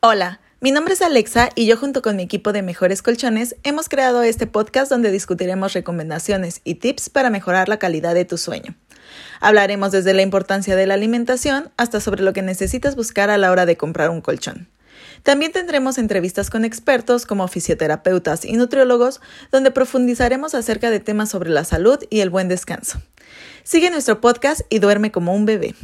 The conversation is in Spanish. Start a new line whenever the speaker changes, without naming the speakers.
Hola, mi nombre es Alexa y yo junto con mi equipo de Mejores Colchones hemos creado este podcast donde discutiremos recomendaciones y tips para mejorar la calidad de tu sueño. Hablaremos desde la importancia de la alimentación hasta sobre lo que necesitas buscar a la hora de comprar un colchón. También tendremos entrevistas con expertos como fisioterapeutas y nutriólogos, donde profundizaremos acerca de temas sobre la salud y el buen descanso. Sigue nuestro podcast y duerme como un bebé.